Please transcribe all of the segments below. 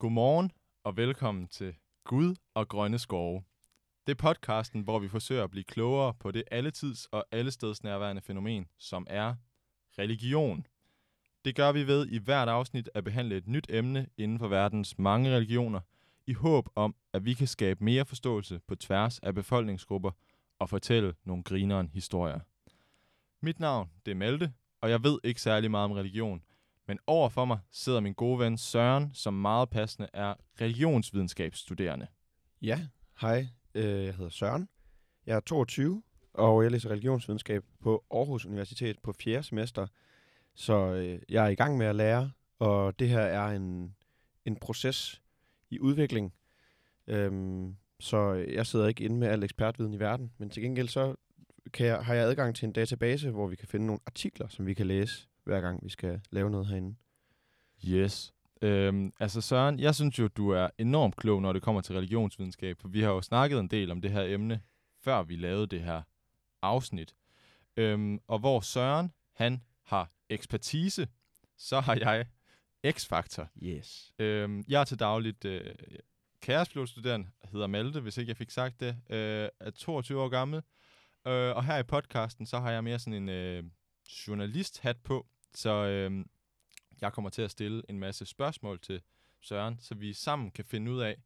Godmorgen og velkommen til Gud og Grønne Skove. Det er podcasten, hvor vi forsøger at blive klogere på det alletids og allestedsnærværende fænomen, som er religion. Det gør vi ved i hvert afsnit at behandle et nyt emne inden for verdens mange religioner, i håb om, at vi kan skabe mere forståelse på tværs af befolkningsgrupper og fortælle nogle grineren historier. Mit navn det er Malte, og jeg ved ikke særlig meget om religion, men over for mig sidder min gode ven Søren, som meget passende er religionsvidenskabsstuderende. Ja, hej. Øh, jeg hedder Søren. Jeg er 22, og jeg læser religionsvidenskab på Aarhus Universitet på 4. semester. Så øh, jeg er i gang med at lære, og det her er en, en proces i udvikling. Øhm, så øh, jeg sidder ikke inde med al ekspertviden i verden, men til gengæld så kan jeg, har jeg adgang til en database, hvor vi kan finde nogle artikler, som vi kan læse, hver gang vi skal lave noget herinde. Yes. Øhm, altså Søren, jeg synes jo, du er enormt klog, når det kommer til religionsvidenskab, for vi har jo snakket en del om det her emne, før vi lavede det her afsnit. Øhm, og hvor Søren, han har ekspertise, så har jeg X-faktor. Yes. Øhm, jeg er til dagligt øh, kærespilotstuderende, hedder Malte, hvis ikke jeg fik sagt det, øh, er 22 år gammel. Øh, og her i podcasten, så har jeg mere sådan en øh, journalist-hat på, så øh, jeg kommer til at stille en masse spørgsmål til Søren, så vi sammen kan finde ud af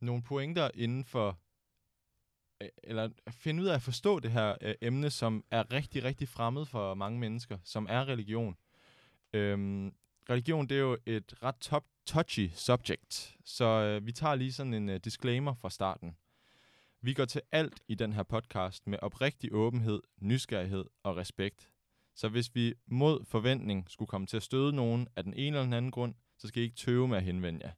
nogle pointer inden for, øh, eller finde ud af at forstå det her øh, emne, som er rigtig, rigtig fremmed for mange mennesker, som er religion. Øhm, religion, det er jo et ret top touchy subject, så øh, vi tager lige sådan en øh, disclaimer fra starten. Vi går til alt i den her podcast med oprigtig åbenhed, nysgerrighed og respekt. Så hvis vi mod forventning skulle komme til at støde nogen af den ene eller den anden grund, så skal I ikke tøve med at henvende jer.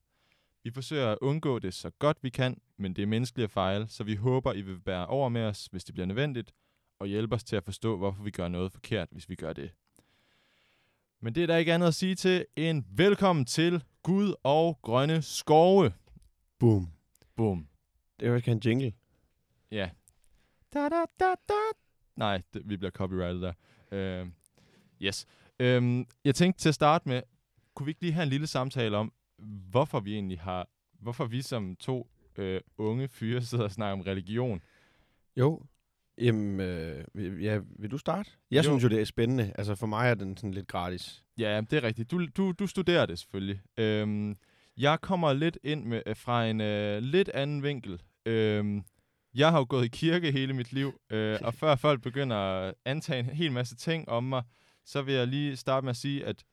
Vi forsøger at undgå det så godt vi kan, men det er menneskelige fejl, så vi håber, I vil bære over med os, hvis det bliver nødvendigt, og hjælpe os til at forstå, hvorfor vi gør noget forkert, hvis vi gør det. Men det er der ikke andet at sige til end velkommen til Gud og Grønne Skove. Boom. Boom. Det er jo ikke en jingle. Ja. Da, da, da, da. Nej, det, vi bliver copyrighted der. Uh, yes. Um, jeg tænkte til at starte med, kunne vi ikke lige have en lille samtale om, hvorfor vi egentlig har, hvorfor vi som to uh, unge fyre sidder og snakker om religion? Jo. Jamen, øh, vil- ja, vil du starte? Jeg Jo. jo. synes jo, det er spændende. Altså for mig er den sådan lidt gratis. Ja, det er rigtigt. Du, du, du studerer det selvfølgelig. Øhm, jeg kommer lidt ind med, øh, fra en øh, lidt anden vinkel. Øhm, jeg har jo gået i kirke hele mit liv, øh, og før folk begynder at antage en hel masse ting om mig, så vil jeg lige starte med at sige, at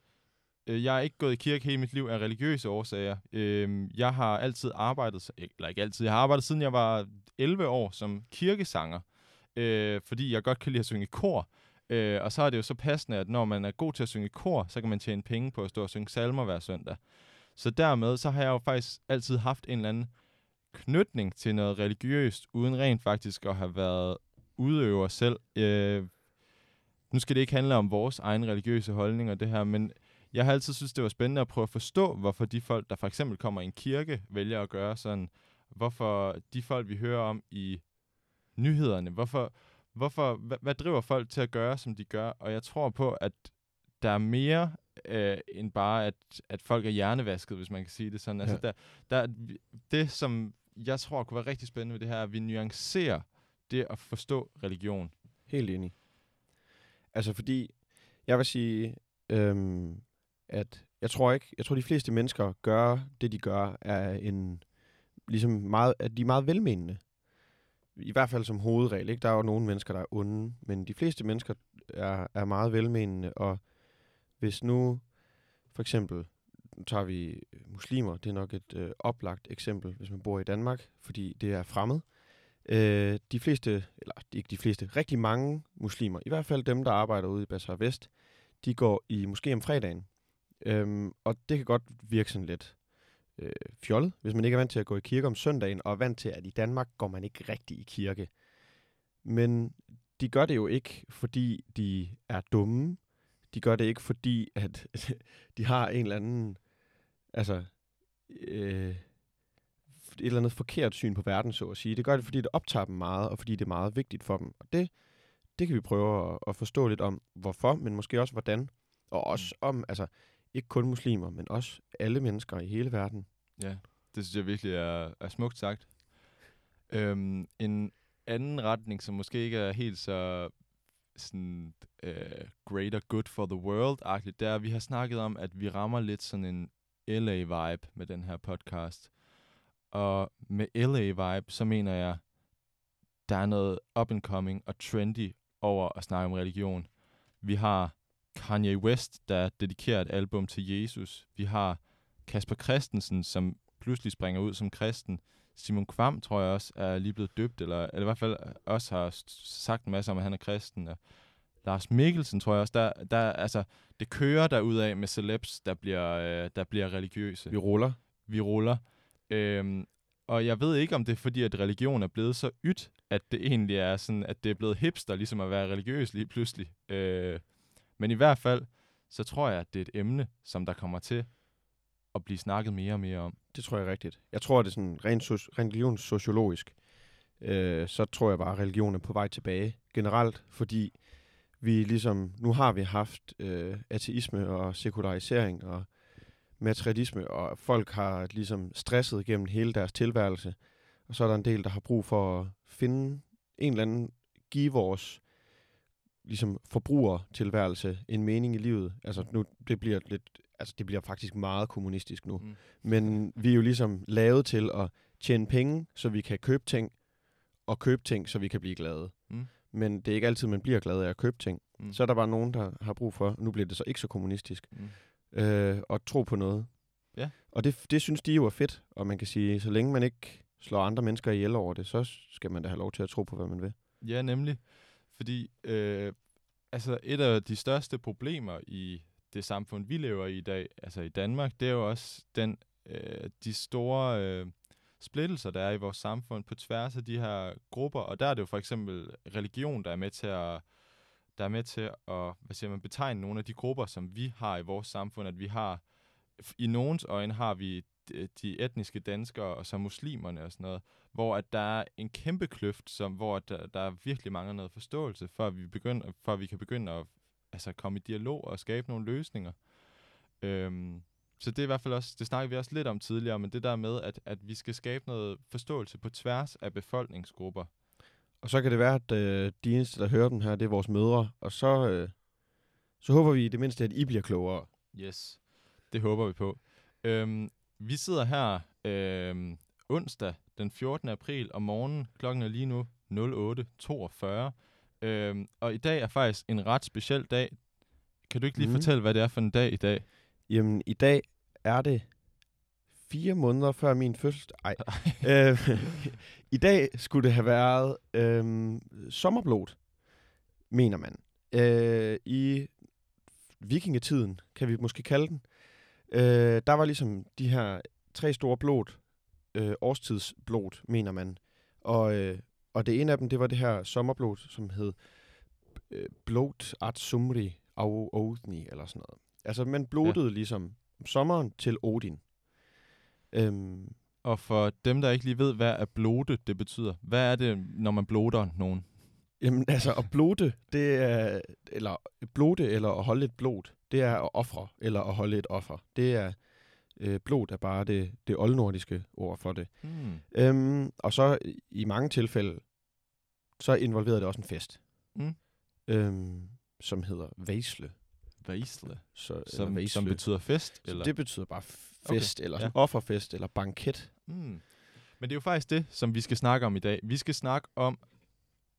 øh, jeg er ikke gået i kirke hele mit liv af religiøse årsager. Øh, jeg har altid arbejdet, eller ikke altid, jeg har arbejdet siden jeg var 11 år som kirkesanger, øh, fordi jeg godt kan lide at synge i kor. Øh, og så er det jo så passende, at når man er god til at synge i kor, så kan man tjene penge på at stå og synge salmer hver søndag. Så dermed, så har jeg jo faktisk altid haft en eller anden knytning til noget religiøst, uden rent faktisk at have været udøver selv. Øh, nu skal det ikke handle om vores egen religiøse holdning og det her, men jeg har altid synes det var spændende at prøve at forstå, hvorfor de folk, der for eksempel kommer i en kirke, vælger at gøre sådan. Hvorfor de folk, vi hører om i nyhederne, hvorfor, hvorfor, hvad, hvad driver folk til at gøre, som de gør? Og jeg tror på, at der er mere øh, end bare, at, at folk er hjernevasket, hvis man kan sige det sådan. Altså, Ja. der, der, det, som jeg tror kunne være rigtig spændende ved det her, at vi nuancerer det at forstå religion. Helt enig. Altså fordi, jeg vil sige, øhm, at jeg tror ikke, jeg tror de fleste mennesker gør det, de gør, er en, ligesom meget, at de er meget velmenende. I hvert fald som hovedregel, ikke? Der er jo nogle mennesker, der er onde, men de fleste mennesker er, er meget velmenende, og hvis nu, for eksempel, nu tager vi øh, muslimer, det er nok et øh, oplagt eksempel, hvis man bor i Danmark, fordi det er fremmed. Øh, de fleste, eller ikke de fleste, rigtig mange muslimer, i hvert fald dem, der arbejder ude i Bazaar Vest, de går i måske om fredagen. Øhm, og det kan godt virke sådan lidt øh, fjollet, hvis man ikke er vant til at gå i kirke om søndagen, og er vant til, at i Danmark går man ikke rigtig i kirke. Men de gør det jo ikke, fordi de er dumme. De gør det ikke, fordi at de har en eller anden, altså, øh, et eller andet forkert syn på verden, så at sige. Det gør det, fordi det optager dem meget, og fordi det er meget vigtigt for dem. Og det, det kan vi prøve at, at forstå lidt om, hvorfor, men måske også hvordan. Og også om, altså, ikke kun muslimer, men også alle mennesker i hele verden. Ja, det synes jeg virkelig er, er smukt sagt. Øhm, en anden retning, som måske ikke er helt så sådan, uh, greater good for the world-agtigt, det er, at vi har snakket om, at vi rammer lidt sådan en LA-vibe med den her podcast. Og med LA-vibe, så mener jeg, der er noget up-and-coming og trendy over at snakke om religion. Vi har Kanye West, der dedikerer et album til Jesus. Vi har Kasper Christensen, som pludselig springer ud som kristen. Simon Kvam, tror jeg også, er lige blevet døbt, eller, eller i hvert fald også har sagt en masse om, at han er kristen. Og Lars Mikkelsen, tror jeg også, der, der, altså, det kører der af med celebs, der bliver, øh, der bliver religiøse. Vi ruller. Vi ruller. Øhm, og jeg ved ikke, om det er fordi, at religion er blevet så ydt, at det egentlig er sådan, at det er blevet hipster, ligesom at være religiøs lige pludselig. Øh, men i hvert fald, så tror jeg, at det er et emne, som der kommer til at blive snakket mere og mere om. Det tror jeg er rigtigt. Jeg tror, det er sådan rent so- religionssociologisk. Øh, så tror jeg bare, at religion er på vej tilbage. Generelt, fordi vi ligesom, nu har vi haft øh, ateisme og sekularisering og materialisme, og folk har ligesom stresset gennem hele deres tilværelse. Og så er der en del, der har brug for at finde en eller anden, give vores ligesom forbrugertilværelse en mening i livet. Altså nu, det bliver lidt, altså det bliver faktisk meget kommunistisk nu. Mm. Men vi er jo ligesom lavet til at tjene penge, så vi kan købe ting, og købe ting, så vi kan blive glade. Mm. Men det er ikke altid, man bliver glad af at købe ting. Mm. Så er der bare nogen, der har brug for, nu bliver det så ikke så kommunistisk, mm. øh, at tro på noget. Ja. Og det, det synes de jo er fedt, og man kan sige, så længe man ikke slår andre mennesker ihjel over det, så skal man da have lov til at tro på, hvad man vil. Ja, nemlig. Fordi øh, altså et af de største problemer i det samfund, vi lever i i dag, altså i Danmark, det er jo også den, øh, de store øh, splittelser, der er i vores samfund på tværs af de her grupper. Og der er det jo for eksempel religion, der er med til at der er med til at hvad siger man, betegne nogle af de grupper, som vi har i vores samfund, at vi har, i nogens øjne har vi de etniske danskere og så muslimerne og sådan noget, hvor at der er en kæmpe kløft, som, hvor der, der er virkelig mangler noget forståelse, for at vi, begynder, for at vi kan begynde at altså, komme i dialog og skabe nogle løsninger. Øhm, så det er i hvert fald også, det snakker vi også lidt om tidligere, men det der med, at, at vi skal skabe noget forståelse på tværs af befolkningsgrupper. Og så kan det være, at øh, de eneste, der hører den her, det er vores mødre, og så, øh, så håber vi i det mindste, at I bliver klogere. Yes, det håber vi på. Øhm, vi sidder her øh, onsdag den 14. april om morgenen. Klokken er lige nu 08.42. Øh, og i dag er faktisk en ret speciel dag. Kan du ikke lige mm. fortælle, hvad det er for en dag i dag? Jamen, i dag er det fire måneder før min fødselsdag. Ej. øh, I dag skulle det have været øh, sommerblod, mener man. Øh, I vikingetiden, kan vi måske kalde den. Øh, der var ligesom de her tre store blod, øh, årstidsblod, mener man. Og, øh, og det ene af dem, det var det her sommerblod, som hed øh, blod at sumri au Odni, eller sådan noget. Altså, man blodede ja. ligesom sommeren til Odin. Øhm, og for dem, der ikke lige ved, hvad er blode det betyder, hvad er det, når man bloder nogen? Jamen altså, at blode, det er, eller blode, eller at holde et blod, det er at ofre, eller at holde et offer. Det er, øh, blod er bare det, det oldnordiske ord for det. Hmm. Øhm, og så i mange tilfælde, så involverede det også en fest, hmm. øhm, som hedder Væsle. Væsle? Så, som, væsle. som betyder fest? Eller? det betyder bare fest, okay. eller ja. offerfest, eller banket. Hmm. Men det er jo faktisk det, som vi skal snakke om i dag. Vi skal snakke om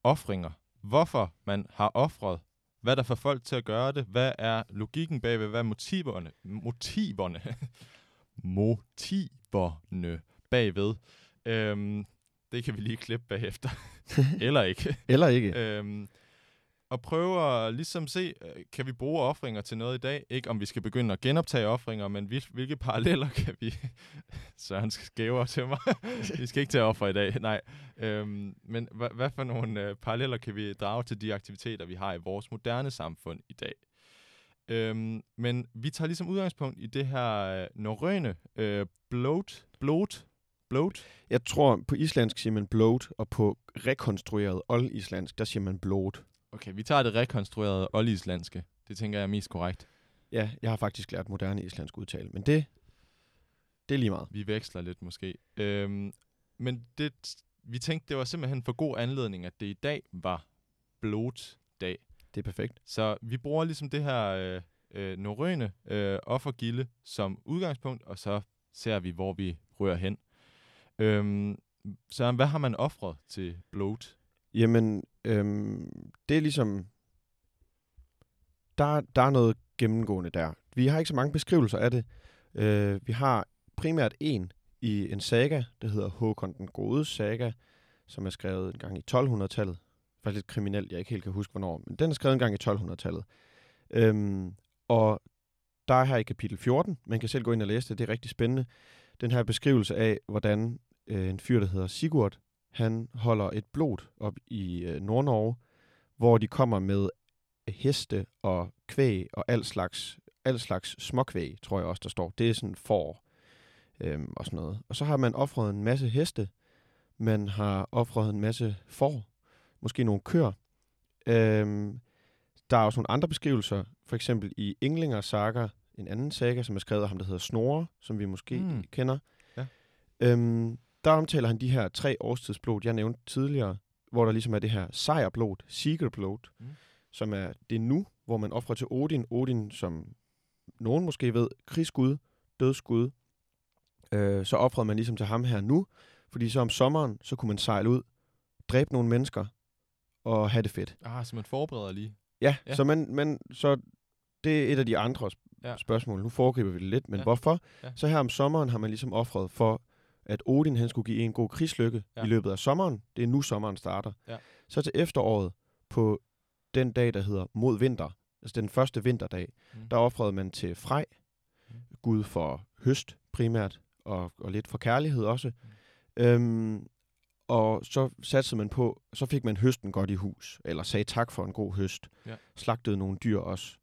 offringer. Hvorfor man har offret hvad der får folk til at gøre det? Hvad er logikken bagved? Hvad er motiverne? Motiverne. motiverne bagved. Øhm, det kan vi lige klippe bagefter. Eller ikke. Eller ikke. øhm, og prøve at ligesom se, øh, kan vi bruge offringer til noget i dag? Ikke om vi skal begynde at genoptage offringer, men hvilke paralleller kan vi... Søren skal skæve til mig. vi skal ikke til offer i dag, nej. Øhm, men hvad, hvad for nogle øh, paralleller kan vi drage til de aktiviteter, vi har i vores moderne samfund i dag? Øhm, men vi tager ligesom udgangspunkt i det her øh, norrøne øh, bloat, bloat, bloat. Jeg tror, på islandsk siger man bloat, og på rekonstrueret old-islandsk, der siger man bloat. Okay, vi tager det rekonstruerede oldislandske. Det tænker jeg er mest korrekt. Ja, jeg har faktisk lært moderne islandsk udtale, men det, det er lige meget. Vi veksler lidt måske. Øhm, men det, vi tænkte, det var simpelthen for god anledning, at det i dag var bloddag. Det er perfekt. Så vi bruger ligesom det her øh, øh, norrøne øh, offergilde som udgangspunkt, og så ser vi, hvor vi rører hen. Øhm, så hvad har man offret til blod? Jamen, øhm, det er ligesom... Der, der er noget gennemgående der. Vi har ikke så mange beskrivelser af det. Øh, vi har primært en i en saga, der hedder Håkon den Gode saga, som er skrevet en gang i 1200-tallet. Faktisk lidt kriminelt, jeg ikke helt kan huske, hvornår. Men den er skrevet en gang i 1200-tallet. Øhm, og der er her i kapitel 14, man kan selv gå ind og læse det, det er rigtig spændende, den her beskrivelse af, hvordan øh, en fyr, der hedder Sigurd, han holder et blod op i øh, Nord-Norge, hvor de kommer med heste og kvæg og al slags, al slags småkvæg, tror jeg også, der står. Det er sådan får øhm, og sådan noget. Og så har man offret en masse heste, man har offret en masse får, måske nogle køer. Øhm, der er også nogle andre beskrivelser, for eksempel i Englinger Saga, en anden saga, som er skrevet af ham, der hedder Snorre, som vi måske Mm. mm. kender. Ja. Øhm, der omtaler han de her tre årstidsblod, jeg nævnte tidligere, hvor der ligesom er det her sejrblod, Sigerblod, Mm. som er det nu, hvor man offrer til Odin. Odin, som nogen måske ved, krigsgud, dødsgud. Øh, så offrede man ligesom til ham her nu, fordi så om sommeren, så kunne man sejle ud, dræbe nogle mennesker og have det fedt. Ah, så man forbereder lige. Ja, Ja. så, man, man, så det er et af de andre sp- Ja. spørgsmål. Nu foregriber vi det lidt, men Ja. hvorfor? Ja. Så her om sommeren har man ligesom offret for, at Odin han skulle give en god krigslykke Ja. i løbet af sommeren. Det er nu sommeren starter. Ja. Så til efteråret, på den dag, der hedder mod vinter, altså den første vinterdag, Mm. der offrede man til Frej, Mm. gud for høst primært, og, og lidt for kærlighed også. Mm. Øhm, og så satsede man på, så fik man høsten godt i hus, eller sagde tak for en god høst. Ja. Slagtede nogle dyr også,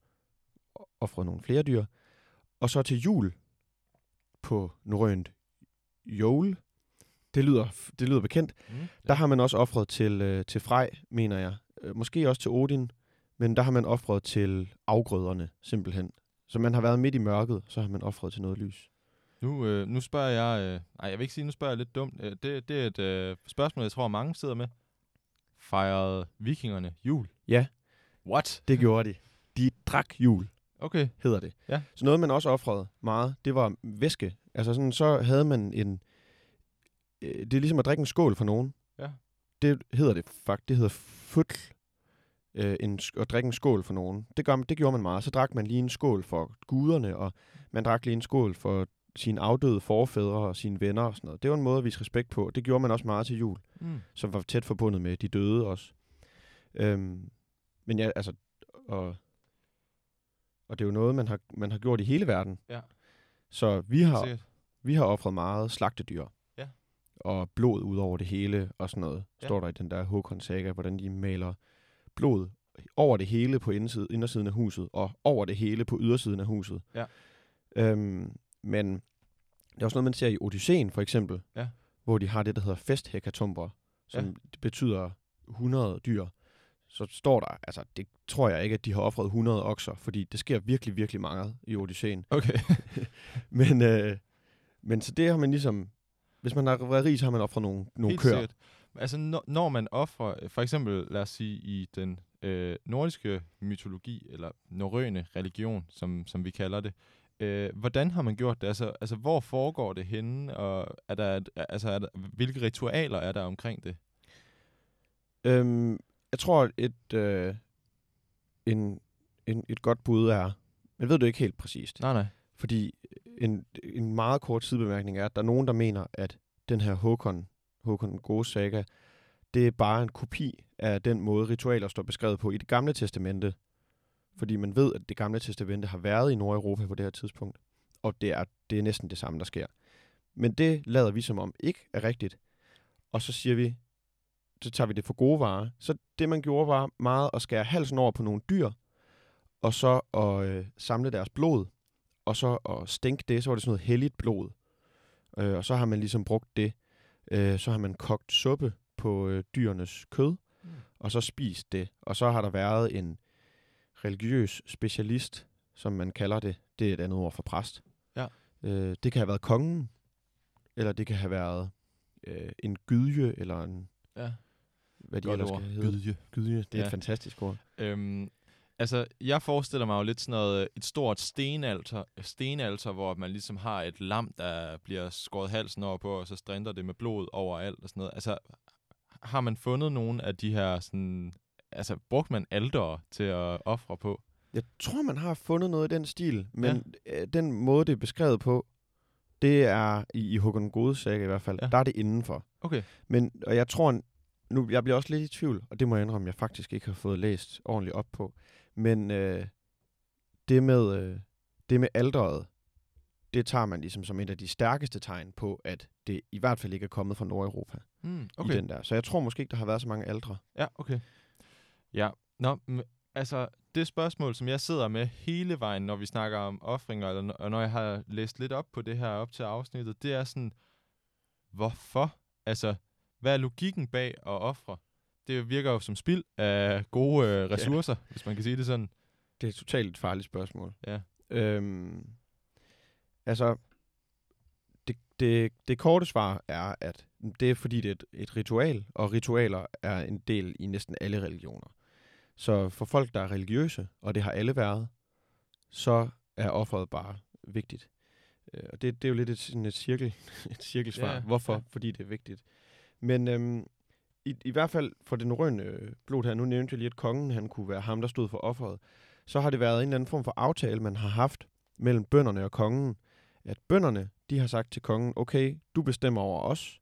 og offrede nogle flere dyr. Og så til jul på norrønt jol, det lyder, det lyder bekendt, Mm. der har man også offret til, øh, til Frej, mener jeg. Øh, måske også til Odin, men der har man offret til afgrøderne, simpelthen. Så man har været midt i mørket, så har man offret til noget lys. Nu, øh, nu spørger jeg... Øh, nej, jeg vil ikke sige, nu spørger jeg lidt dumt. Øh, det, det er et øh, spørgsmål, jeg tror, mange sidder med. Fejrede vikingerne jul? Ja. What? Det gjorde de. De drak jul, Okay. hedder det. Ja. Så noget, man også offrede meget, det var væske. Altså sådan, så havde man en... Øh, det er ligesom at drikke en skål for nogen. Ja. Det hedder det faktisk. Det hedder futl. Øh, en, at drikke en skål for nogen. Det, gør, det gjorde man meget. Så drak man lige en skål for guderne, og man drak lige en skål for sine afdøde forfædre og sine venner og sådan noget. Det var en måde at vise respekt på. Det gjorde man også meget til jul, Mm. som var tæt forbundet med de døde også. Øhm, men ja, altså, og, og det er jo noget, man har, man har gjort i hele verden. Ja. Så vi har, Sikkert. Vi har offret meget slagtedyr. Ja. Og blod ud over det hele og sådan noget. Ja. Står der i den der Håkon saga, hvordan de maler blod over det hele på inderside, indersiden af huset, og over det hele på ydersiden af huset. Ja. Øhm, men det er også noget, man ser i Odysseen for eksempel, Ja. hvor de har det, der hedder festhekatomber, som Ja. ja. betyder 100 dyr. Så står der, altså det tror jeg ikke, at de har offret 100 okser, fordi det sker virkelig, virkelig meget i Odysseen. Okay. Men, øh, men så det har man ligesom... Hvis man har været rig, så har man offret nogle, nogle Helt køer. sikkert. Altså, når, når man offrer, for eksempel, lad os sige, i den øh, nordiske mytologi, eller norrøne religion, som, som vi kalder det, øh, hvordan har man gjort det? Altså, altså, hvor foregår det henne, og er der, et- altså, er der, hvilke ritualer er der omkring det? Øhm, jeg tror, et, øh, en, en, et godt bud er... Men ved du ikke helt præcist. Nej, nej. Fordi en, en meget kort sidebemærkning er, at der er nogen, der mener, at den her Håkon, Håkon den gode saga, det er bare en kopi af den måde, ritualer står beskrevet på i det gamle testamente. Fordi man ved, at det gamle testamente har været i Nordeuropa på det her tidspunkt. Og det er, det er næsten det samme, der sker. Men det lader vi som om ikke er rigtigt. Og så siger vi, så tager vi det for gode varer. Så det, man gjorde, var meget at skære halsen over på nogle dyr, og så at øh, samle deres blod, og så at stænke det, så var det sådan noget helligt blod. Øh, og så har man ligesom brugt det. Øh, så har man kogt suppe på øh, dyrenes kød, Mm. og så spist det. Og så har der været en religiøs specialist, som man kalder det. Det er et andet ord for præst. Ja. Øh, det kan have været kongen, eller det kan have været øh, en gydje, eller en, Ja. hvad de Godt ellers ord. skal hedde. Gydje. Gydje, det er Ja. et fantastisk ord. Øhm, altså, jeg forestiller mig jo lidt sådan noget, et stort stenalter, stenalter, hvor man ligesom har et lam, der bliver skåret halsen over på, og så strinter det med blod overalt og sådan noget. Altså, har man fundet nogle af de her sådan... Altså, brugte man aldere til at ofre på? Jeg tror, man har fundet noget i den stil, men ja. den måde, det er beskrevet på, det er i, i Håkon Godes saga i hvert fald, ja. der er det indenfor. Okay. Men, og jeg tror, nu, jeg bliver også lidt i tvivl, og det må jeg indrømme, jeg faktisk ikke har fået læst ordentligt op på. Men øh, det med, øh, det med alderet, det tager man ligesom som et af de stærkeste tegn på, at det i hvert fald ikke er kommet fra Nordeuropa Mm, okay. i den der. Så jeg tror måske ikke, der har været så mange aldre. Ja, okay. Ja, Nå, altså det spørgsmål, som jeg sidder med hele vejen, når vi snakker om offringer, eller og når jeg har læst lidt op på det her op til afsnittet, det er sådan, hvorfor? Altså, hvad er logikken bag at ofre? Det virker jo som spild af gode øh, ressourcer, ja. hvis man kan sige det sådan. Det er et totalt farligt spørgsmål. Ja. Øhm, altså, det, det, det korte svar er, at det er fordi, det er et, et ritual, og ritualer er en del i næsten alle religioner. Så for folk, der er religiøse, og det har alle været, så er offeret bare vigtigt. Øh, Og det, det er jo lidt et, sådan et, cirkel, et cirkelsvar. Ja, Hvorfor? ja. Fordi det er vigtigt. Men øhm, i, i hvert fald for det norrøne øh, blod her, nu nævnte jeg lige, at kongen han kunne være ham, der stod for offeret. Så har det været en eller anden form for aftale, man har haft mellem bønderne og kongen. At bønderne, de har sagt til kongen, okay, du bestemmer over os.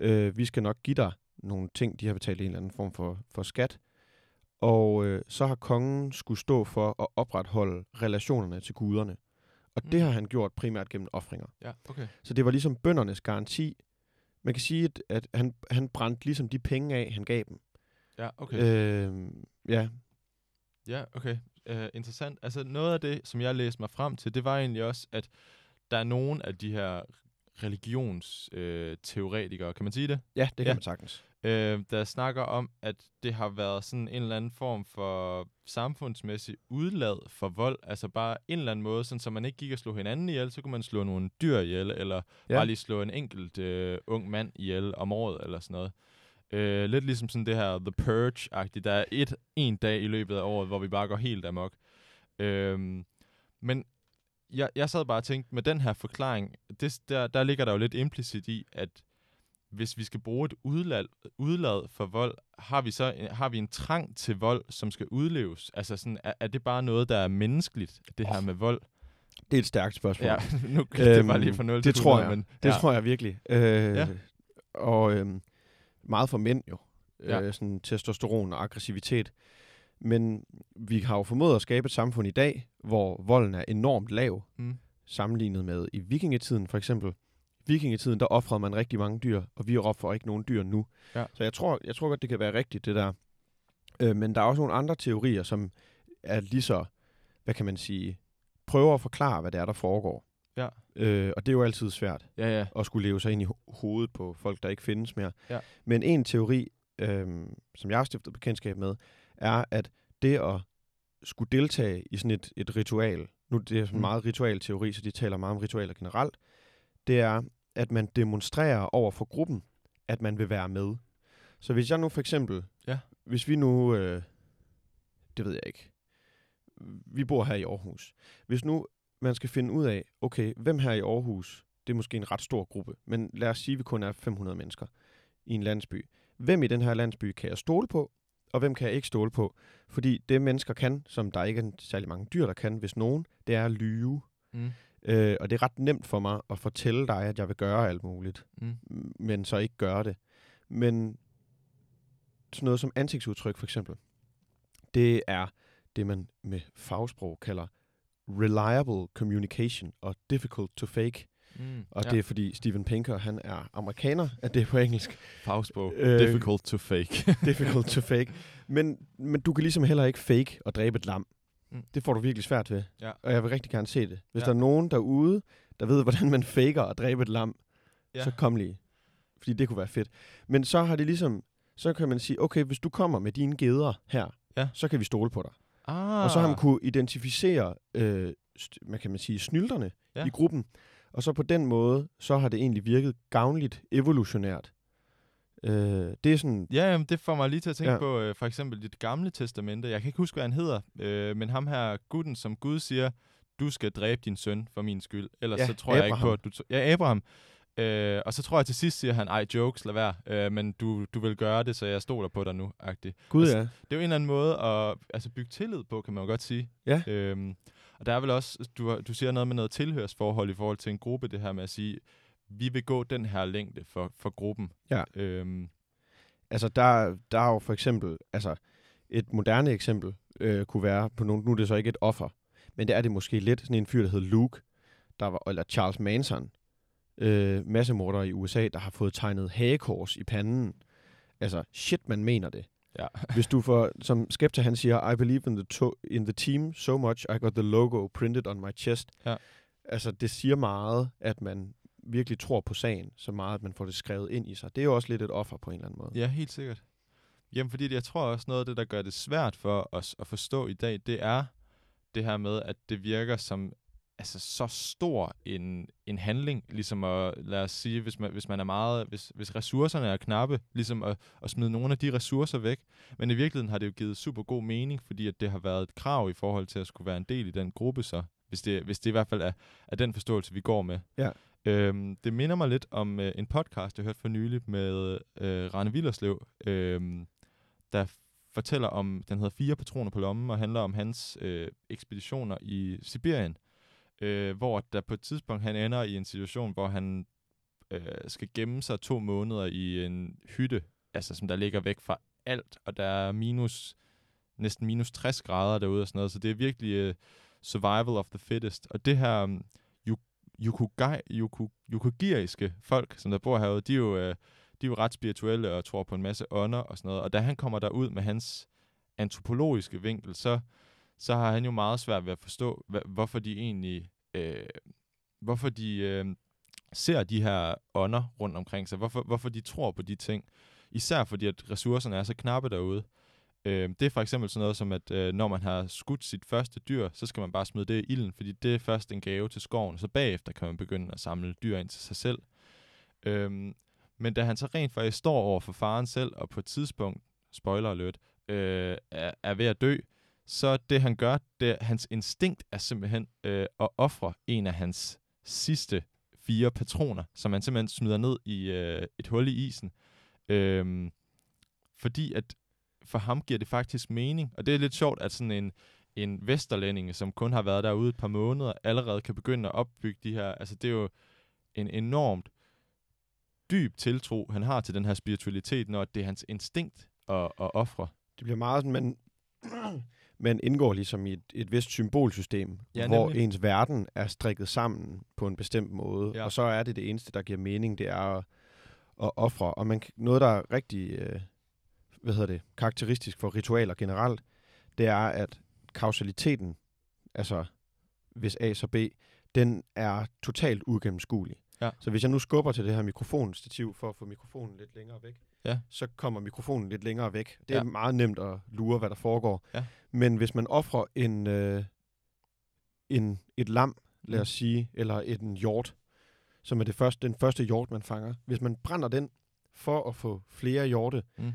Øh, vi skal nok give dig nogle ting, de har betalt en eller anden form for, for skat. Og øh, så har kongen skulle stå for at opretholde relationerne til guderne. Og det Mm. har han gjort primært gennem offringer. Ja, okay. Så det var ligesom bøndernes garanti. Man kan sige, at, at han, han brændte ligesom de penge af, han gav dem. Ja, okay. Øh, ja, Ja, okay. Uh, interessant. Altså noget af det, som jeg læste mig frem til, det var egentlig også, at der er nogle af de her religionsteoretikere, teoretikere, kan man sige det? ja det kan Ja. man sagtens. Øh, der snakker om, at det har været sådan en eller anden form for samfundsmæssig udlad for vold. Altså bare en eller anden måde, sådan, så man ikke gik og slog hinanden ihjel, så kunne man slå nogle dyr ihjel, eller ja. Bare lige slå en enkelt øh, ung mand ihjel om året, eller sådan noget. Øh, lidt ligesom sådan det her The Purge-agtigt. Der er et, en dag i løbet af året, hvor vi bare går helt amok. Øhm, men jeg, jeg sad bare og tænkte, med den her forklaring, det, der, der ligger der jo lidt implicit i, at hvis vi skal bruge et udlad, udlad for vold, har vi så har vi en trang til vold, som skal udleves? Altså sådan, er, er det bare noget, der er menneskeligt, det her Oh, med vold? Det er et stærkt spørgsmål. Ja, nu kan det bare lige fra 0 det til tror 100, jeg. men Det ja. tror jeg virkelig. Øh, ja. Og øh, meget for mænd jo. Ja. Øh, sådan testosteron og aggressivitet. Men vi har jo formået at skabe et samfund i dag, hvor volden er enormt lav, Mm. sammenlignet med i vikingetiden for eksempel. Vikingetiden, der offrede man rigtig mange dyr, og vi offrer ikke nogen dyr nu. Ja. Så jeg tror, jeg tror godt, det kan være rigtigt, det der. Øh, men der er også nogle andre teorier, som er lige så, hvad kan man sige, prøver at forklare, hvad det er, der foregår. Ja. Øh, og det er jo altid svært Ja, ja. at skulle leve sig ind i ho- hovedet på folk, der ikke findes mere. Ja. Men en teori, øhm, som jeg har stiftet bekendtskab med, er, at det at skulle deltage i sådan et, et ritual, nu det er sådan Mm. meget ritualteori, så de taler meget om ritualer generelt, det er, at man demonstrerer over for gruppen, at man vil være med. Så hvis jeg nu for eksempel, Ja. hvis vi nu, øh, det ved jeg ikke, vi bor her i Aarhus. Hvis nu man skal finde ud af, okay, hvem her i Aarhus, det er måske en ret stor gruppe, men lad os sige, at vi kun er 500 mennesker i en landsby. Hvem i den her landsby kan jeg stole på, og hvem kan jeg ikke stole på? Fordi det mennesker kan, som der ikke er særlig mange dyr, der kan, hvis nogen, det er at lyve. Mm. Øh, og det er ret nemt for mig at fortælle dig, at jeg vil gøre alt muligt, Mm. men så ikke gøre det. Men sådan noget som ansigtsudtryk for eksempel, det er det, man med fagsprog kalder reliable communication og difficult to fake. Mm. Og ja. det er fordi Steven Pinker, han er amerikaner, at det er på engelsk. fagsprog. Øh, Difficult to fake. difficult to fake. Men, men du kan ligesom heller ikke fake og dræbe et lam. Mm. Det får du virkelig svært ved. Ja. Og jeg vil rigtig gerne se det. Hvis Ja. der er nogen derude, der ved, hvordan man faker og dræbe et lam, ja. så kom lige. Fordi det kunne være fedt. Men så har det ligesom, så kan man sige, okay, hvis du kommer med dine geder her, Ja. så kan vi stole på dig. Ah. Og så har man kunne identificere, øh, hvad kan man sige, snylterne Ja. ja. i gruppen. Og så på den måde, så har det egentlig virket gavnligt evolutionært. Øh, det er sådan, Ja, jamen, det får mig lige til at tænke ja. På øh, for eksempel det gamle testamente. Jeg kan ikke huske, hvad han hedder, øh, men ham her gutten, som Gud siger, du skal dræbe din søn for min skyld. Ellers Ja, så tror jeg ikke på, Abraham. at du... t- Ja, Abraham. Øh, og så tror jeg til sidst siger han, ej, jokes, lad være, øh, men du, du vil gøre det, så jeg stoler på dig nu, agtigt. gud Altså, ja. Det er jo en eller anden måde at altså, bygge tillid på, kan man jo godt sige. Ja. Øhm, og der er vel også, du, du siger noget med noget tilhørsforhold i forhold til en gruppe, det her med at sige, vi vil gå den her længde for, for gruppen. Ja. Øhm, Altså, der, der er jo for eksempel, altså, et moderne eksempel øh, kunne være på nogen, nu er det så ikke et offer, men det er det måske lidt, sådan en fyr, der hed Luke, der var, eller Charles Manson, øh, massemorder i USA, der har fået tegnet hagekors i panden. Altså, shit, man mener det. ja. Hvis du får, som Skepta han siger, I believe in the, to- in the team so much, I got the logo printed on my chest. Ja. Altså, det siger meget, at man virkelig tror på sagen, så meget, at man får det skrevet ind i sig. Det er jo også lidt et offer på en eller anden måde. Ja, helt sikkert. Jamen, fordi jeg tror også noget af det, der gør det svært for os at forstå i dag, det er det her med, at det virker som altså så stor en, en handling, ligesom at, lad os sige, hvis man, hvis man er meget, hvis, hvis ressourcerne er knappe, ligesom at, at smide nogle af de ressourcer væk. Men i virkeligheden har det jo givet super god mening, fordi at det har været et krav i forhold til at skulle være en del i den gruppe så, hvis det, hvis det i hvert fald er, er den forståelse, vi går med. Ja. Øhm, det minder mig lidt om øh, en podcast, jeg hørte for nylig med øh, Rane Villerslev, øh, der fortæller om, den hedder Fire patroner på lommen, og handler om hans øh, ekspeditioner i Sibirien, øh, hvor der på et tidspunkt, han ender i en situation, hvor han øh, skal gemme sig to måneder i en hytte, altså som der ligger væk fra alt, og der er minus, næsten minus 60 grader derude og sådan noget, så det er virkelig øh, survival of the fittest. Og det her yukugai, yuku, yukugiriske folk, som der bor herude, de er jo, øh, de er jo ret spirituelle og tror på en masse ånder og sådan noget. Og da han kommer derud med hans antropologiske vinkel, så, så har han jo meget svært ved at forstå, hva, hvorfor de egentlig, øh, hvorfor de øh, ser de her ånder rundt omkring sig, hvorfor, hvorfor de tror på de ting. Især fordi, at ressourcerne er så knappe derude. Øh, Øh, det er for eksempel sådan noget som, at øh, når man har skudt sit første dyr, så skal man bare smide det i ilden, fordi det er først en gave til skoven, så bagefter kan man begynde at samle dyr ind til sig selv. Øhm, men da han så rent faktisk står over for faren selv, og på et tidspunkt, spoiler alert, øh, er, er ved at dø, så det han gør, det, hans instinkt er simpelthen øh, at ofre en af hans sidste fire patroner, som han simpelthen smider ned i øh, et hul i isen. Øhm, fordi at for ham giver det faktisk mening. Og det er lidt sjovt, at sådan en, en vesterlænding, som kun har været derude et par måneder, allerede kan begynde at opbygge de her... Altså, det er jo en enormt dyb tiltro, han har til den her spiritualitet, når det er hans instinkt at, at ofre. Det bliver meget sådan, man, man indgår ligesom i et, et vist symbolsystem, Ja, hvor nemlig. ens verden er strikket sammen på en bestemt måde, Ja. og så er det det eneste, der giver mening, det er at, at ofre. Og man, noget, der er rigtig øh, hvad hedder det, karakteristisk for ritualer generelt, det er, at kausaliteten, altså hvis A så B, den er totalt ugennemskuelig. Ja. Så hvis jeg nu skubber til det her mikrofonstativ for at få mikrofonen lidt længere væk, Ja. så kommer mikrofonen lidt længere væk. Det er Ja. meget nemt at lure, hvad der foregår. Ja. Men hvis man offrer en, øh, en, et lam, lad Mm. os sige, eller et, en hjort, som er det første, den første hjort, man fanger. Hvis man brænder den for at få flere hjorte, Mm.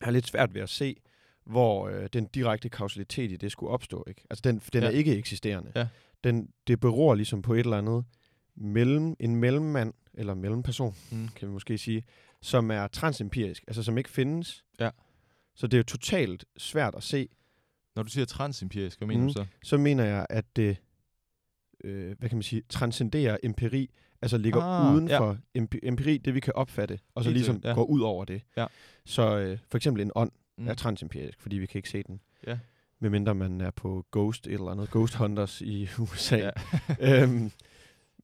Er lidt svært ved at se, hvor øh, den direkte kausalitet i det skulle opstå. Ikke? Altså, den, den Ja. er ikke eksisterende. Ja. Den, det beror ligesom på et eller andet mellem, en mellemmand, eller mellemperson, Mm. kan vi måske sige, som er transempirisk, altså som ikke findes. Ja. Så det er jo totalt svært at se. Når du siger transempirisk, hvad mener Mm. du så? Så mener jeg, at det, øh, hvad kan man sige, transcenderer empiri, altså ligger Ah, uden ja. for empi- empiri, det vi kan opfatte, og så Helt ligesom ja. går ud over det. Ja. Så øh, for eksempel en ånd Mm. mm. er transempirisk, fordi vi kan ikke se den. Ja. Medmindre man er på Ghost et eller andet, Ghost Hunters i USA. Ja. øhm,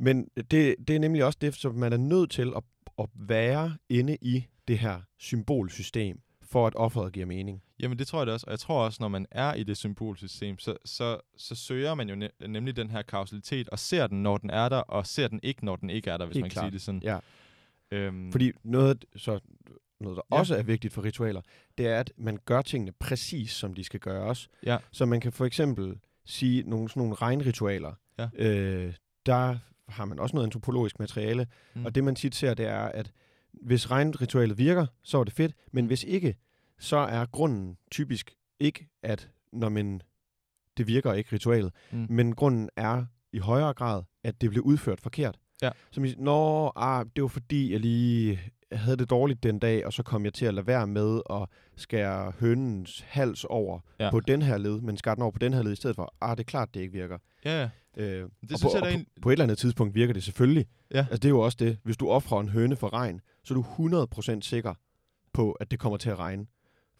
men det, det er nemlig også det, som man er nødt til at, at være inde i det her symbolsystem, for at offeret giver mening. Jamen det tror jeg det også, og jeg tror også, når man er i det symbolsystem, så, så, så søger man jo ne- nemlig den her kausalitet, og ser den, når den er der, og ser den ikke, når den ikke er der, hvis Helt man kan klart. sige det sådan. Ja. Øhm, Fordi noget, så noget, der Ja. også er vigtigt for ritualer, det er, at man gør tingene præcis, som de skal gøres. Ja. Så man kan for eksempel sige nogle sådan nogle regnritualer. Ja. Øh, der har man også noget antropologisk materiale, mm. og det man tit ser, det er, at hvis regnritualet virker, så er det fedt, men hvis ikke, så er grunden typisk ikke, at når man, det virker ikke ritualet, Mm. men grunden er i højere grad, at det blev udført forkert. Ja. Som i, nå, ah, det var fordi, jeg lige havde det dårligt den dag, og så kom jeg til at lade være med at skære hønens hals over Ja. på den her led, men skære den over på den her led i stedet for. Ah, det er klart, det ikke virker. Ja, ja. Øh, og synes på, jeg, og på, en- på et eller andet tidspunkt virker det selvfølgelig. Ja. Altså, det er jo også det. Hvis du offrer en høne for regn, så er du 100% sikker på, at det kommer til at regne.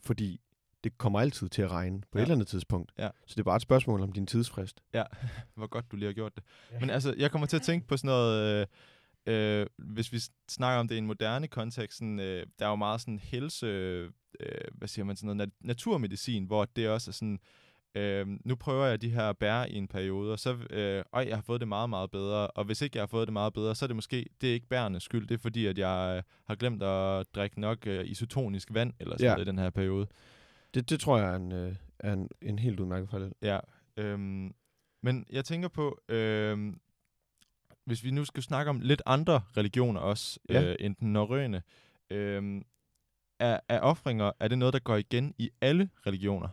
Fordi det kommer altid til at regne på Ja. et eller andet tidspunkt. Ja. Så det er bare et spørgsmål om din tidsfrist. Hvor godt, du lige har gjort det. Men altså, jeg kommer til at tænke på sådan noget... Øh, øh, hvis vi snakker om det i en moderne kontekst, sådan, øh, der er jo meget sådan helse... Øh, hvad siger man? Sådan noget nat- naturmedicin, hvor det også er sådan... Øh, nu prøver jeg de her bær i en periode, og så... Øh, øj, jeg har fået det meget, meget bedre. Og hvis ikke jeg har fået det meget bedre, så er det måske... Det er ikke bærens skyld. Det er fordi, at jeg øh, har glemt at drikke nok øh, isotonisk vand, eller sådan Ja. noget i den her periode. Det, det tror jeg er en, øh, er en, en helt udmærket parallel. Ja, øhm, men jeg tænker på, øhm, hvis vi nu skal snakke om lidt andre religioner også, Ja. øh, end den norrøne, øhm, er, er offringer, er det noget, der går igen i alle religioner?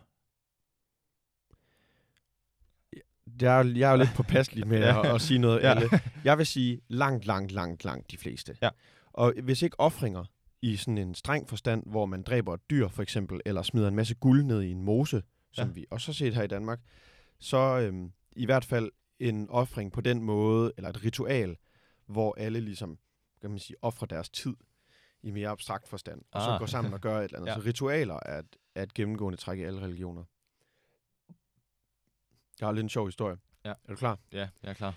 Jeg, er- jeg er jo lidt påpasselig med Ja. at, at sige noget. Ja. Alle. Jeg vil sige langt, langt, langt, langt de fleste. Ja. Og hvis ikke offringer i sådan en streng forstand, hvor man dræber et dyr for eksempel, eller smider en masse guld ned i en mose, som Ja. vi også har set her i Danmark, så øhm, i hvert fald en offring på den måde, eller et ritual, hvor alle ligesom, kan man sige, offrer deres tid i mere abstrakt forstand, og så Ah. går sammen og gør et eller andet. Ja. Så ritualer er et, er et gennemgående træk i alle religioner. Jeg har lidt en sjov historie. Ja. Er du klar? Ja, jeg er klar.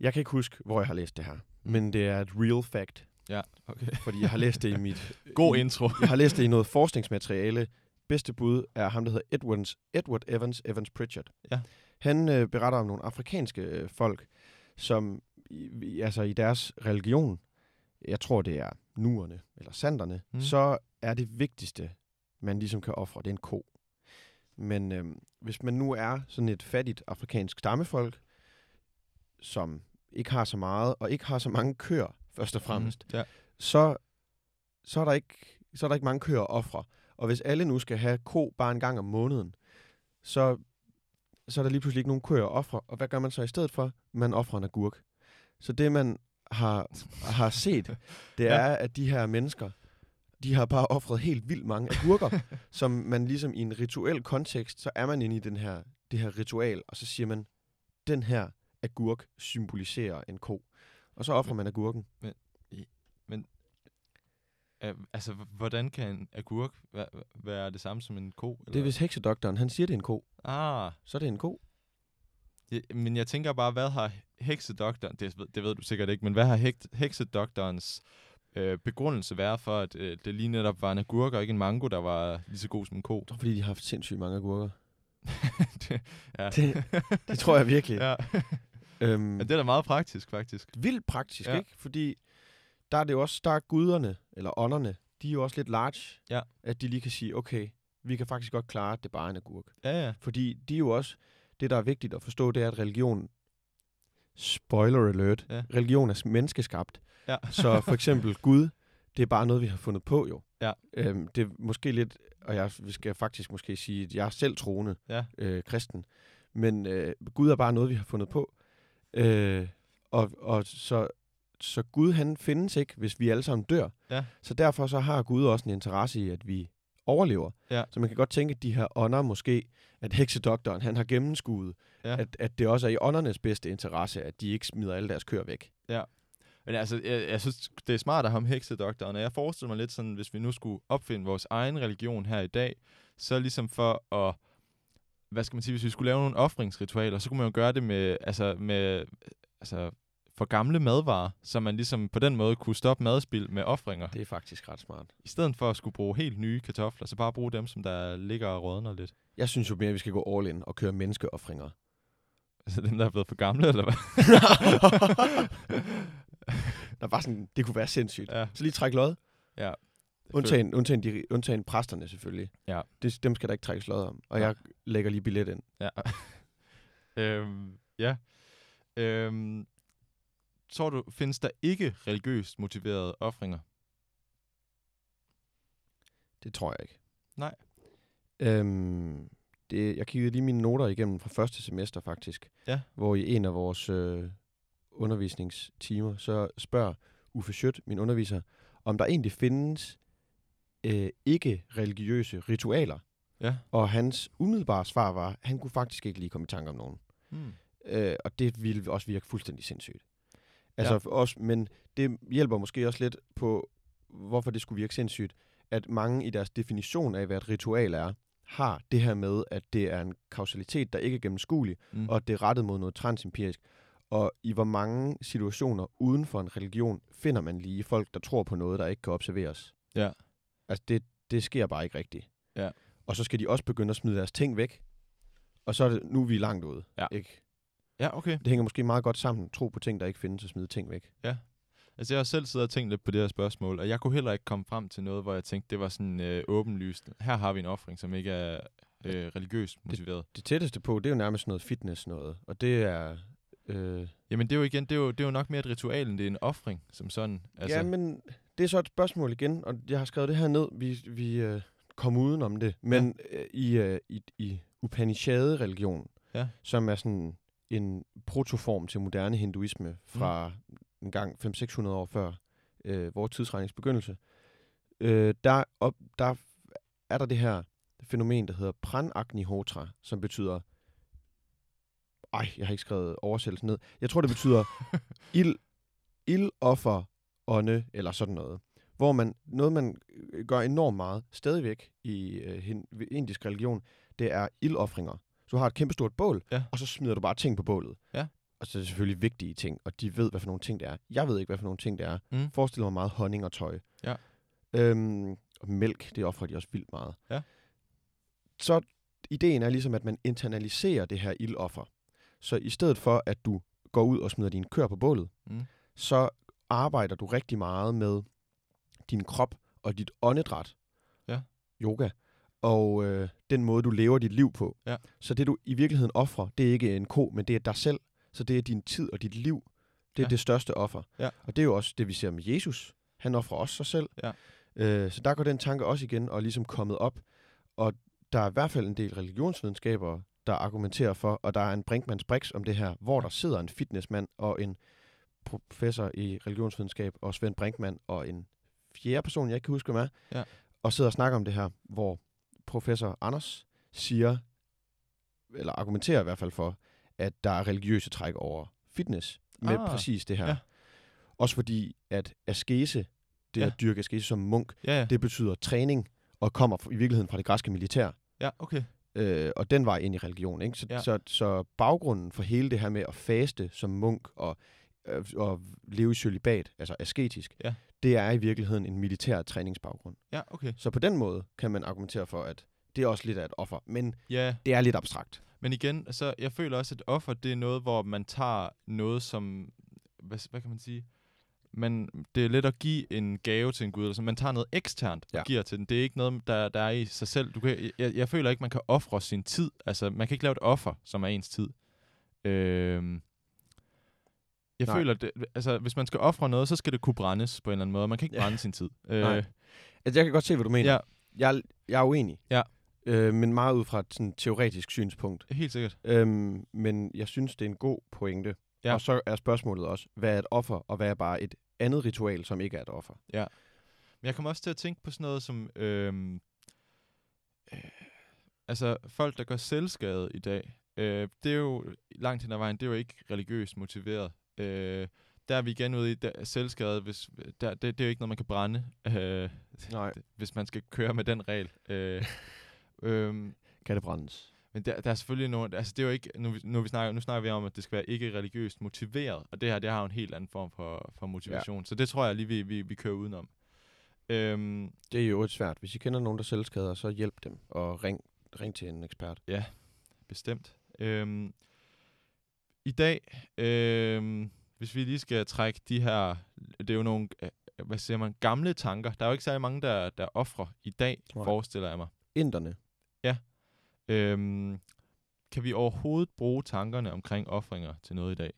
Jeg kan ikke huske, hvor jeg har læst det her, men det er et real fact, Ja, okay. fordi jeg har læst det i mit... God intro. Jeg har læst det i noget forskningsmateriale. Bedste bud er ham, der hedder Edwards, Edward Evans Evans Pritchard. Ja. Han øh, beretter om nogle afrikanske øh, folk, som i, altså i deres religion, jeg tror det er nuerne eller sanderne, mm. så er det vigtigste, man ligesom kan ofre, det er en ko. Men øh, hvis man nu er sådan et fattigt afrikansk stammefolk, som ikke har så meget, og ikke har så mange køer, først og fremmest, Mm, ja. så, så, er der ikke, så er der ikke mange køer at ofre. Og hvis alle nu skal have ko bare en gang om måneden, så, så er der lige pludselig ikke nogen køer at ofre. Og hvad gør man så i stedet for? Man offrer en agurk. Så det, man har, har set, det Ja. er, at de her mennesker, de har bare offret helt vildt mange agurker, som man ligesom i en rituel kontekst, så er man inde i den her, det her ritual, og så siger man, den her agurk symboliserer en ko. Og så offrer man agurken. Uh, altså, h- hvordan kan en agurk være, være det samme som en ko? Det er hvis heksedoktoren, han siger, det er en ko, Ah, så er det en ko. Ja, men jeg tænker bare, hvad har heksedoktoren, det, ved- det ved du sikkert ikke, men hvad har hek, heksedoktorens øh, begrundelse været for, at øh, det lige netop var en agurk og ikke en mango, der var lige så god som en ko? Jeg tror, fordi de har haft sindssygt mange agurker. det, ja. Det- Det tror jeg virkelig. ja. Øhm, Men det er da meget praktisk, faktisk. vildt praktisk, Ja. ja. ikke? Fordi der er det jo også, der er guderne, eller ånderne, de er jo også lidt large, Ja. at de lige kan sige, okay, vi kan faktisk godt klare, at det bare er en agurk. Ja, ja. Fordi de er jo også, det der er vigtigt at forstå, det er, at religion, spoiler alert, Ja. religion er menneskeskabt. Ja. Så for eksempel Gud, det er bare noget, vi har fundet på jo. Ja. Øhm, det er måske lidt, og jeg vi skal faktisk måske sige, at jeg er selv troende Ja. øh, kristen, men øh, Gud er bare noget, vi har fundet på. Øh, og, og så, så Gud, han findes ikke, hvis vi alle sammen dør. Ja. Så derfor så har Gud også en interesse i, at vi overlever. Ja. Så man kan godt tænke, at de her ånder måske, at heksedoktoren, han har gennemskuet, Ja. at, at det også er i åndernes bedste interesse, at de ikke smider alle deres køer væk. Men altså, jeg, jeg synes, det er smart at have ham heksedoktoren, og jeg forestiller mig lidt sådan, hvis vi nu skulle opfinde vores egen religion her i dag, så ligesom for at, hvad skal man sige, hvis vi skulle lave nogle offringsritualer, så kunne man jo gøre det med, altså, med, altså, for gamle madvarer, så man ligesom på den måde kunne stoppe madspild med offringer. Det er faktisk ret smart. I stedet for at skulle bruge helt nye kartofler, så bare bruge dem, som der ligger og rådner lidt. Jeg synes jo mere, at vi skal gå all in og køre menneskeoffringer. Altså dem, der er blevet for gamle, eller hvad? Der var sådan, det kunne være sindssygt. ja. Så lige træk lod. Ja. Undtagen, undtagen, de, undtagen præsterne selvfølgelig. Ja. Det, dem skal der ikke trækkes lod om. Og Nej. jeg lægger lige billet ind. Ja. øhm, ja. Øhm, tror du, findes der ikke religiøst motiverede offringer? Det tror jeg ikke. Nej. Øhm, det, jeg kiggede lige mine noter igennem fra første semester faktisk. Ja. Hvor i en af vores øh, undervisningstimer, så spørger Uffe Schødt, min underviser, om der egentlig findes øh, ikke religiøse ritualer. Ja. Og hans umiddelbare svar var, at han kunne faktisk ikke lige komme i tanke om nogen. Hmm. Øh, og det ville også virke fuldstændig sindssygt. Altså Ja. også, men det hjælper måske også lidt på, hvorfor det skulle virke sindssygt, at mange i deres definition af, hvad et ritual er, har det her med, at det er en kausalitet, der ikke er gennemskuelig, Mm. og det er rettet mod noget transempirisk. Og i hvor mange situationer uden for en religion finder man lige folk, der tror på noget, der ikke kan observeres. Ja. Altså det, det sker bare ikke rigtigt. Ja. Og så skal de også begynde at smide deres ting væk. Og så er det, nu er vi langt ude. Ja. Ikke? Ja, okay. Det hænger måske meget godt sammen. Tro på ting, der ikke findes, og smide ting væk. Altså, jeg har selv siddet og tænkt lidt på det her spørgsmål, og jeg kunne heller ikke komme frem til noget, hvor jeg tænkte, det var sådan øh, åbenlyst. Her har vi en offring, som ikke er øh, religiøst motiveret. Det tætteste på, det er jo nærmest noget fitness noget. Og det er... Øh, Jamen, det er jo igen, det er jo, det er jo nok mere et ritual, end det er en offring, som sådan. altså. Ja, men det er så et spørgsmål igen, og jeg har skrevet det her ned. Vi, vi øh, kom uden om det. Men ja. øh, i, øh, i, i Upanishad-religion, Ja. som er sådan en protoform til moderne hinduisme fra Mm. en gang 500-600 år før øh, vores tidsregnings begyndelse, øh, der, op, der er der det her fænomen, der hedder pranagnihotra, som betyder... Ej, jeg har ikke skrevet oversættelsen ned. Jeg tror, det betyder ild, ildoffer, ånde, eller sådan noget. Hvor man, noget, man øh, gør enormt meget, stadigvæk i øh, indisk religion, det er ildoffringer. Så du har et kæmpestort bål, Ja. og så smider du bare ting på bålet. Ja. Og så er det selvfølgelig vigtige ting, og de ved, hvad for nogle ting det er. Jeg ved ikke, hvad for nogle ting det er. Mm. Forestil mig meget honning og tøj. Ja. Øhm, og mælk, det offrer de også vildt meget. Ja. Så ideen er ligesom, at man internaliserer det her ildoffer. Så i stedet for, at du går ud og smider dine køer på bålet, Mm. så arbejder du rigtig meget med din krop og dit åndedræt. Ja. Yoga. Og øh, den måde, du lever dit liv på. Ja. Så det, du i virkeligheden offrer, det er ikke en ko, men det er dig selv. Så det er din tid og dit liv. Det er Ja. det største offer. Ja. Og det er jo også det, vi ser med Jesus. Han offrer også sig selv. Ja. Øh, så der går den tanke også igen og ligesom kommet op. Og der er i hvert fald en del religionsvidenskaber, der argumenterer for, og der er en Brinkmanns Brix om det her, hvor der sidder en fitnessmand og en professor i religionsvidenskab, og Svend Brinkmann, og en fjerde person, jeg ikke kan huske, hvem er, Ja. og sidder og snakker om det her, hvor professor Anders siger, eller argumenterer i hvert fald for, at der er religiøse træk over fitness med Ah, præcis det her. ja. Også fordi, at askese, det Ja. at dyrke askese som munk, Ja, ja. det betyder træning, og kommer i virkeligheden fra det græske militær. Ja, okay. Øh, og den vej ind i religion. Ikke? Så, Ja. så, så baggrunden for hele det her med at faste som munk og, øh, og leve i cølibat, altså asketisk, Ja. det er i virkeligheden en militær træningsbaggrund. Ja, okay. Så på den måde kan man argumentere for, at det er også lidt af et offer, men Ja, det er lidt abstrakt. men igen, så jeg føler også, at offer, det er noget, hvor man tager noget som, hvad, hvad kan man sige? Man, det er lidt at give en gave til en gud, altså man tager noget eksternt og Ja. giver til den. Det er ikke noget, der, der er i sig selv. Du kan, jeg, jeg føler ikke, man kan ofre sin tid. Altså, man kan ikke lave et offer, som er ens tid. Øhm, jeg Nej. føler, det, altså, hvis man skal ofre noget, så skal det kunne brændes på en eller anden måde. Man kan ikke Ja. brænde sin tid. Øh, Nej. Altså, jeg kan godt se, hvad du mener. ja, Jeg, jeg er uenig. Ja. Øh, men meget ud fra et sådan, teoretisk synspunkt. helt sikkert. Øhm, men jeg synes, det er en god pointe. Ja. Og så er spørgsmålet også, hvad er et offer, og hvad er bare et andet ritual, som ikke er et offer? Men jeg kommer også til at tænke på sådan noget som... Øhm, øh, altså, folk, der gør selvskade i dag, øh, det er jo langt hen ad vejen, det er jo ikke religiøst motiveret. Øh, der er vi igen ude i der, selvskade, hvis, der, det, det er jo ikke noget, man kan brænde, øh, Nej. hvis man skal køre med den regel. Øh, øhm, Kan det brændes? Men der, der er selvfølgelig nogle, altså det er jo ikke, nu, nu, vi snakker, nu snakker vi om, at det skal være ikke religiøst motiveret, og det her, det har jo en helt anden form for, for motivation. Ja. Så det tror jeg lige, vi, vi, vi kører udenom. Øhm, Det er jo et svært. Hvis I kender nogen, der selvskader, så hjælp dem, og ring, ring til en ekspert. bestemt. Øhm, I dag, øhm, hvis vi lige skal trække de her, det er jo nogle øh, hvad siger man, gamle tanker. Der er jo ikke særlig mange, der, der offrer i dag, Nej. forestiller jeg mig. Inderne. Øhm, kan vi overhovedet bruge tankerne omkring offringer til noget i dag?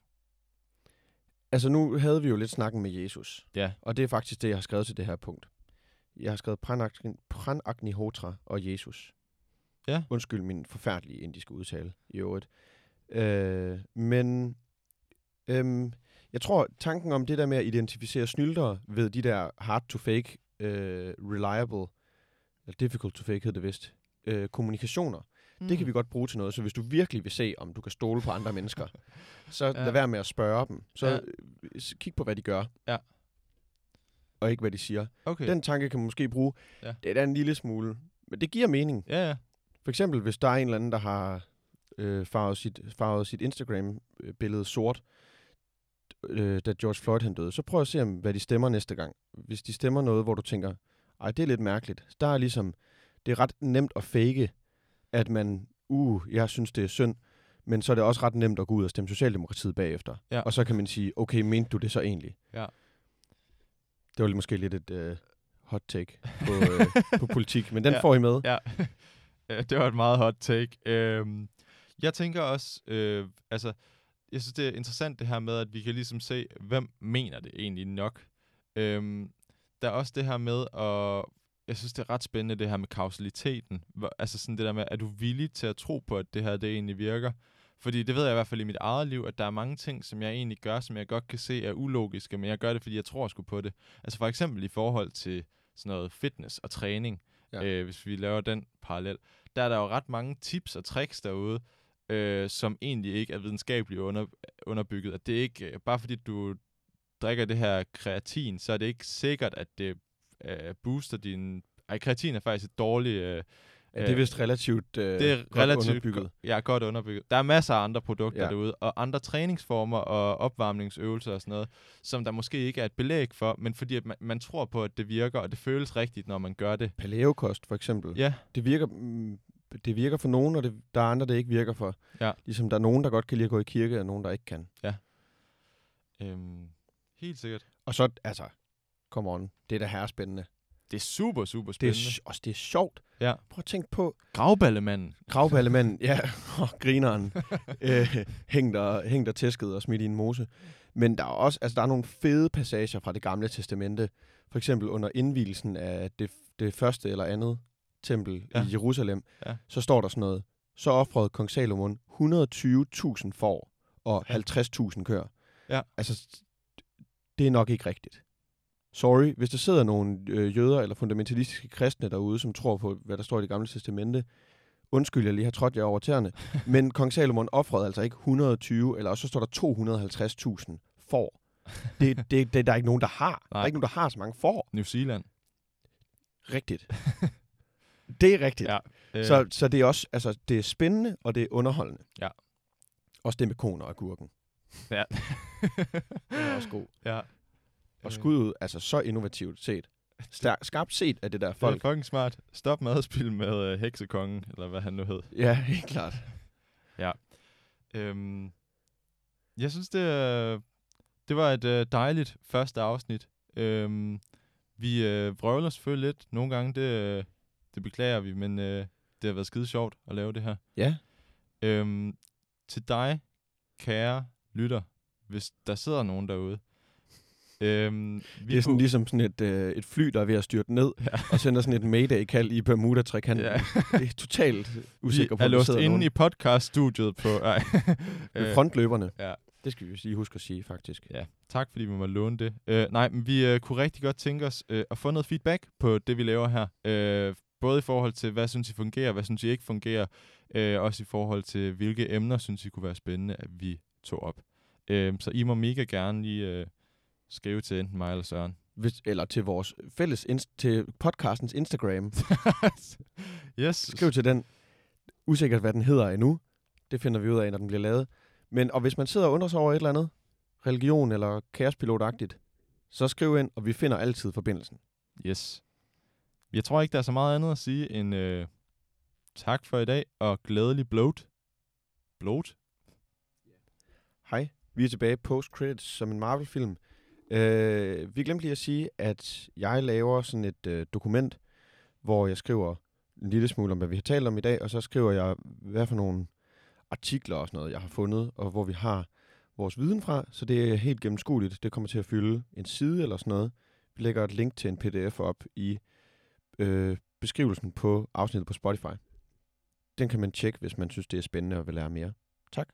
Altså nu havde vi jo lidt snakken med Jesus. Ja. Og det er faktisk det, jeg har skrevet til det her punkt. Jeg har skrevet Pranagni, Pranagnihotra og Jesus. Ja. Undskyld min forfærdelige indiske udtale i øvrigt. Øh, men øhm, jeg tror, tanken om det der med at identificere snyltere ved de der hard to fake, øh, reliable, eller difficult to fake hed det vist, øh, kommunikationer, mm. det kan vi godt bruge til noget. Så hvis du virkelig vil se, om du kan stole på andre mennesker, så ja. Lad være med at spørge dem. Så Ja. ja. kig på, hvad de gør. Ja. Og ikke, hvad de siger. Okay. Den tanke kan man måske bruge. Ja. Det er da en lille smule. Men det giver mening. Ja, ja. For eksempel, hvis der er en eller anden, der har øh, farvet, sit, farvet sit Instagram-billede sort, øh, da George Floyd han døde, så prøv at se, om, hvad de stemmer næste gang. Hvis de stemmer noget, hvor du tænker, ej, det er lidt mærkeligt. Der er ligesom, det er ret nemt at fake, at man, uh, jeg synes, det er synd, men så er det også ret nemt at gå ud og stemme Socialdemokratiet bagefter. Ja. Og så kan man sige, okay, mente du det så egentlig? Ja. Det var måske lidt et øh, hot take på, øh, på politik, men den Ja. får I med. Ja, det var et meget hot take. Øhm, jeg tænker også, øh, altså, jeg synes, det er interessant det her med, at vi kan ligesom se, hvem mener det egentlig nok. Øhm, der er også det her med, og jeg synes, det er ret spændende, det her med kausaliteten. Altså sådan det der med, er du villig til at tro på, at det her, det egentlig virker? Fordi det ved jeg i hvert fald i mit eget liv, at der er mange ting, som jeg egentlig gør, som jeg godt kan se er ulogiske, men jeg gør det, fordi jeg tror sgu på det. Altså for eksempel i forhold til sådan noget fitness og træning, Ja. ja. øh, hvis vi laver den parallel, der er der jo ret mange tips og tricks derude, øh, som egentlig ikke er videnskabeligt under, underbygget. At det er ikke, øh, bare fordi du drikker det her kreatin, så er det ikke sikkert, at det øh, booster din... Ej, kreatin er faktisk et dårligt... Øh, Ja, det er vist relativt øh, det er godt relativt underbygget. go- ja, godt underbygget. Der er masser af andre produkter Ja. ja. derude, og andre træningsformer og opvarmningsøvelser og sådan noget, som der måske ikke er et belæg for, men fordi at man, man tror på, at det virker, og det føles rigtigt, når man gør det. Paleokost for eksempel. Ja, Det virker, mm, det virker for nogen, og det, der er andre, det ikke virker for. Ja. Ligesom der er nogen, der godt kan lide at gå i kirke, og nogen, der ikke kan. øhm, helt sikkert. Og så, altså, come on, det er da herrespændende. Det er super, super Det er, spændende. også det er sjovt. Ja. Prøv at tænke på Gravballemanden. gravballemanden, ja, og grineren, øh, hængt, og, hængt og tæsket og smidt i en mose. Men der er også, altså der er nogle fede passager fra det gamle testamente. For eksempel under indvielsen af det, det første eller andet tempel ja. I Jerusalem, Ja. så står der sådan noget. Så offrede kong Salomon 120.000 får og Ja. 50.000 køer. Ja. Altså, det er nok ikke rigtigt. Sorry, hvis der sidder nogle øh, jøder eller fundamentalistiske kristne derude, som tror på, hvad der står i det gamle testamente, undskyld, jeg lige har trådt jer over tæerne, men kong Salomon offrede altså ikke 120, eller også så står der 250.000 får. Det, det, det, der er ikke nogen, der har. Der er Nej. ikke nogen, der har så mange får. New Zealand. Rigtigt. det er rigtigt. Ja. Øh, Så, så det er også, altså, det er spændende, og det er underholdende. Ja. Også det med koner og gurken. ja. Det er også god. ja. Og skud ud, altså så innovativt set. Stær- skarpt set af det der Folk. Det er fucking smart. Stop madspil med øh, heksekongen, eller hvad han nu hed. Ja, helt klart. Øhm, jeg synes, det, øh, det var et øh, dejligt første afsnit. Øhm, vi øh, vrøvler selvfølgelig lidt. Nogle gange, det, øh, det beklager vi, men øh, det har været skide sjovt at lave det her. Ja. Øhm, til dig, kære lytter, hvis der sidder nogen derude. Øhm, vi Det er sådan kunne- ligesom sådan et, øh, et fly, der er ved at styrte ned, Ja. og sender sådan et mayday-kald i Bermuda-trekanten. Ja. Det er totalt usikker på, er låst inde nogen i podcaststudiet på... Ej. ved frontløberne. ja. Det skal vi lige huske at sige, faktisk. Ja, tak fordi vi må låne det. Uh, nej, men vi uh, kunne rigtig godt tænke os uh, at få noget feedback på det, vi laver her. Uh, både i forhold til, hvad synes I fungerer, hvad synes I ikke fungerer. Uh, også i forhold til, hvilke emner synes I kunne være spændende, at vi tog op. Uh, så I må mega gerne lige uh, skrive til enten mig eller Søren. Hvis, eller til vores fælles, til podcastens Instagram. yes. Skriv til den. Usikkert, hvad den hedder endnu. Det finder vi ud af, når den bliver lavet. Men, og hvis man sidder og undrer sig over et eller andet, religion eller kaospilotagtigt, så skriv ind, og vi finder altid forbindelsen. Yes. Jeg tror ikke, der er så meget andet at sige end uh, tak for i dag, og glædelig bloat. Bloat? Hej, vi er tilbage post-credits som en Marvel-film. Øh, vi glemte lige at sige, at jeg laver sådan et øh, dokument, hvor jeg skriver en lille smule om, hvad vi har talt om i dag, og så skriver jeg, hvad for nogle artikler og sådan noget, jeg har fundet, og hvor vi har vores viden fra, så det er helt gennemskueligt. Det kommer til at fylde en side eller sådan noget. Vi lægger et link til en pdf op i øh, beskrivelsen på afsnittet på Spotify. Den kan man tjekke, hvis man synes, det er spændende og vil lære mere. Tak.